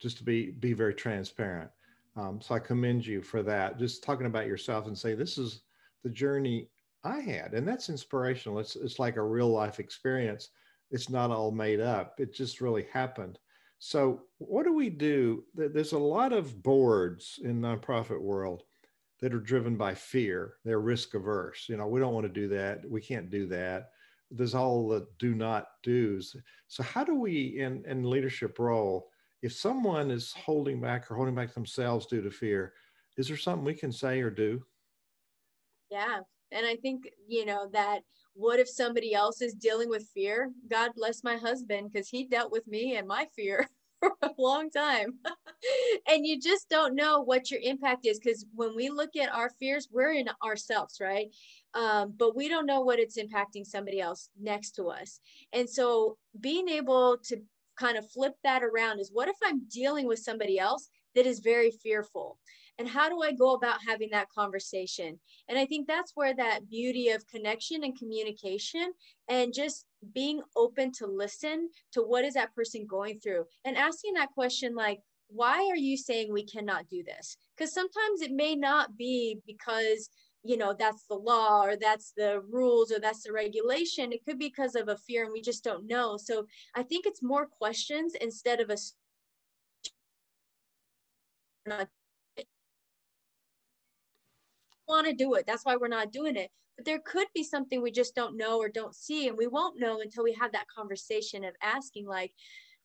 just to be be very transparent. Um, so I commend you for that. Just talking about yourself and say this is the journey I had, and that's inspirational. It's it's like a real life experience. It's not all made up. It just really happened. So what do we do? There's a lot of boards in nonprofit world that are driven by fear. They're risk averse. You know, we don't want to do that. We can't do that. There's all the do not do's. So how do we in in leadership role? If someone is holding back or holding back themselves due to fear, is there something we can say or do? Yeah. And I think, you know, that what if somebody else is dealing with fear? God bless my husband because he dealt with me and my fear <laughs> for a long time. <laughs> and you just don't know what your impact is because when we look at our fears, we're in ourselves, right? Um, but we don't know what it's impacting somebody else next to us. And so being able to kind of flip that around is what if I'm dealing with somebody else that is very fearful? and how do i go about having that conversation and i think that's where that beauty of connection and communication and just being open to listen to what is that person going through and asking that question like why are you saying we cannot do this because sometimes it may not be because you know that's the law or that's the rules or that's the regulation it could be because of a fear and we just don't know so i think it's more questions instead of a want to do it. That's why we're not doing it. But there could be something we just don't know or don't see. And we won't know until we have that conversation of asking, like,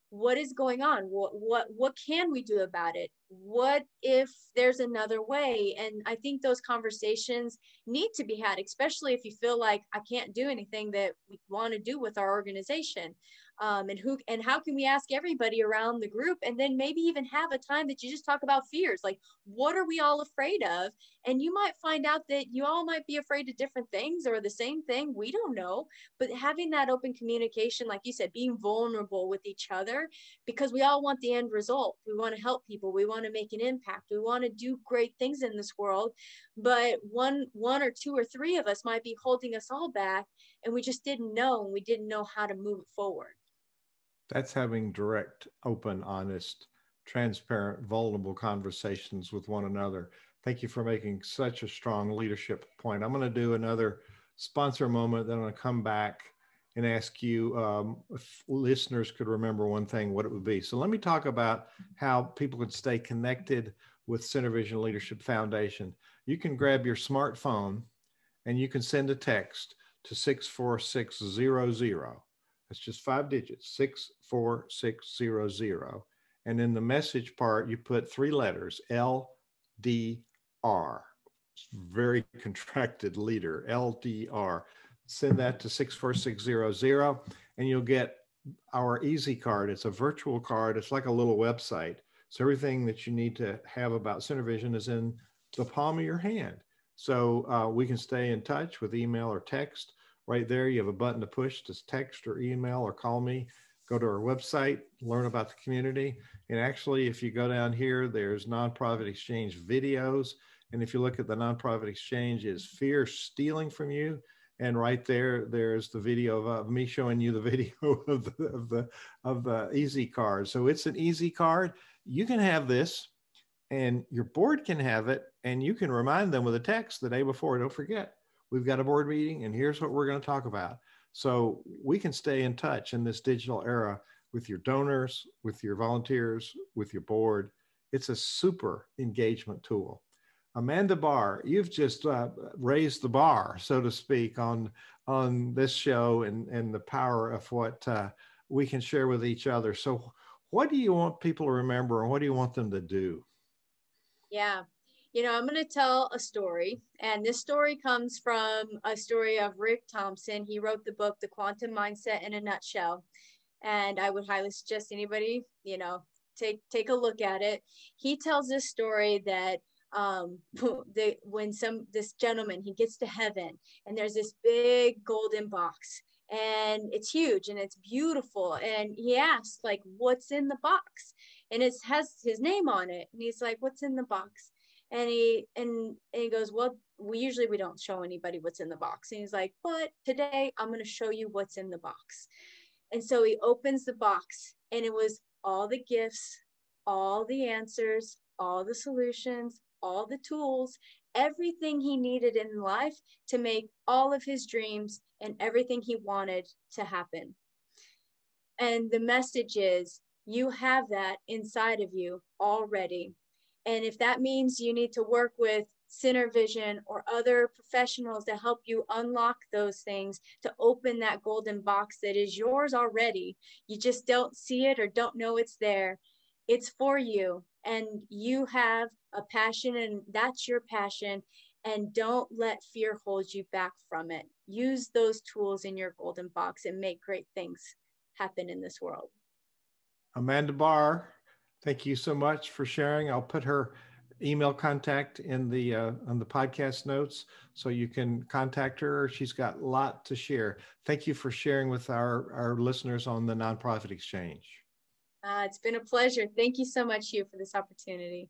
what is going on? What what what can we do about it? What if there's another way? And i think those conversations need to be had especially if you feel like i can't do anything that we want to do with our organization um, and who and how can we ask everybody around the group and then maybe even have a time that you just talk about fears? Like what are we all afraid of? And you might find out that you all might be afraid of different things or the same thing. We don't know. But having that open communication like you said being vulnerable with each other because we all want the end result. We want to help people. We want to make an impact. We want to do great things in this world. But one one or two or three of us might be holding us all back and we just didn't know and we didn't know how to move it forward that's having direct, open, honest, transparent, vulnerable conversations with one another. Thank you for making such a strong leadership point. I'm going to do another sponsor moment, then I'm going to come back and ask you um, if listeners could remember one thing, what it would be. So let me talk about how people can stay connected with SynerVision Leadership Foundation. You can grab your smartphone and you can send a text to 64600 that's just five digits, 64600. And in the message part, you put three letters, LDR. Very <laughs> contracted leader, LDR. Send that to 64600 and you'll get our easy card. It's a virtual card. It's like a little website. So everything that you need to have about SynerVision is in the palm of your hand. So uh, we can stay in touch with email or text right there. You have a button to push to text or email or call me. Go to our website, learn about the community. And actually, if you go down here, there's nonprofit exchange videos. And if you look at the nonprofit exchange, is fear stealing from you? And right there, there's the video of, of me showing you the <laughs> video of the, of the of the easy card. So it's an easy card. You can have this, and your board can have it, and you can remind them with a text the day before. Don't forget we've got a board meeting and here's what we're going to talk about. So we can stay in touch in this digital era with your donors, with your volunteers, with your board. It's a super engagement tool. Amanda Bar, you've just uh, raised the bar, so to speak, on on this show and and the power of what uh, we can share with each other. So, what do you want people to remember, and what do you want them to do? Yeah, you know, I'm going to tell a story. And this story comes from a story of Rick Thompson. He wrote the book, The Quantum Mindset in a Nutshell. And I would highly suggest anybody, you know, take take a look at it. He tells this story that um <laughs> the when some this gentleman he gets to heaven and there's this big golden box and it's huge and it's beautiful and he asks like what's in the box and it has his name on it and he's like what's in the box and he and, and he goes well we usually we don't show anybody what's in the box and he's like but today i'm going to show you what's in the box and so he opens the box and it was all the gifts all the answers, all the solutions, all the tools, everything he needed in life to make all of his dreams and everything he wanted to happen. And the message is you have that inside of you already. And if that means you need to work with SynerVision or other professionals to help you unlock those things to open that golden box that is yours already, you just don't see it or don't know it's there. It's for you, and you have a passion, and that's your passion. And don't let fear hold you back from it. Use those tools in your golden box and make great things happen in this world. Amanda Bar, thank you so much for sharing. I'll put her email contact in the uh, on the podcast notes so you can contact her. She's got a lot to share. Thank you for sharing with our our listeners on the nonprofit exchange. Uh, it's been a pleasure. Thank you so much, Hugh, for this opportunity.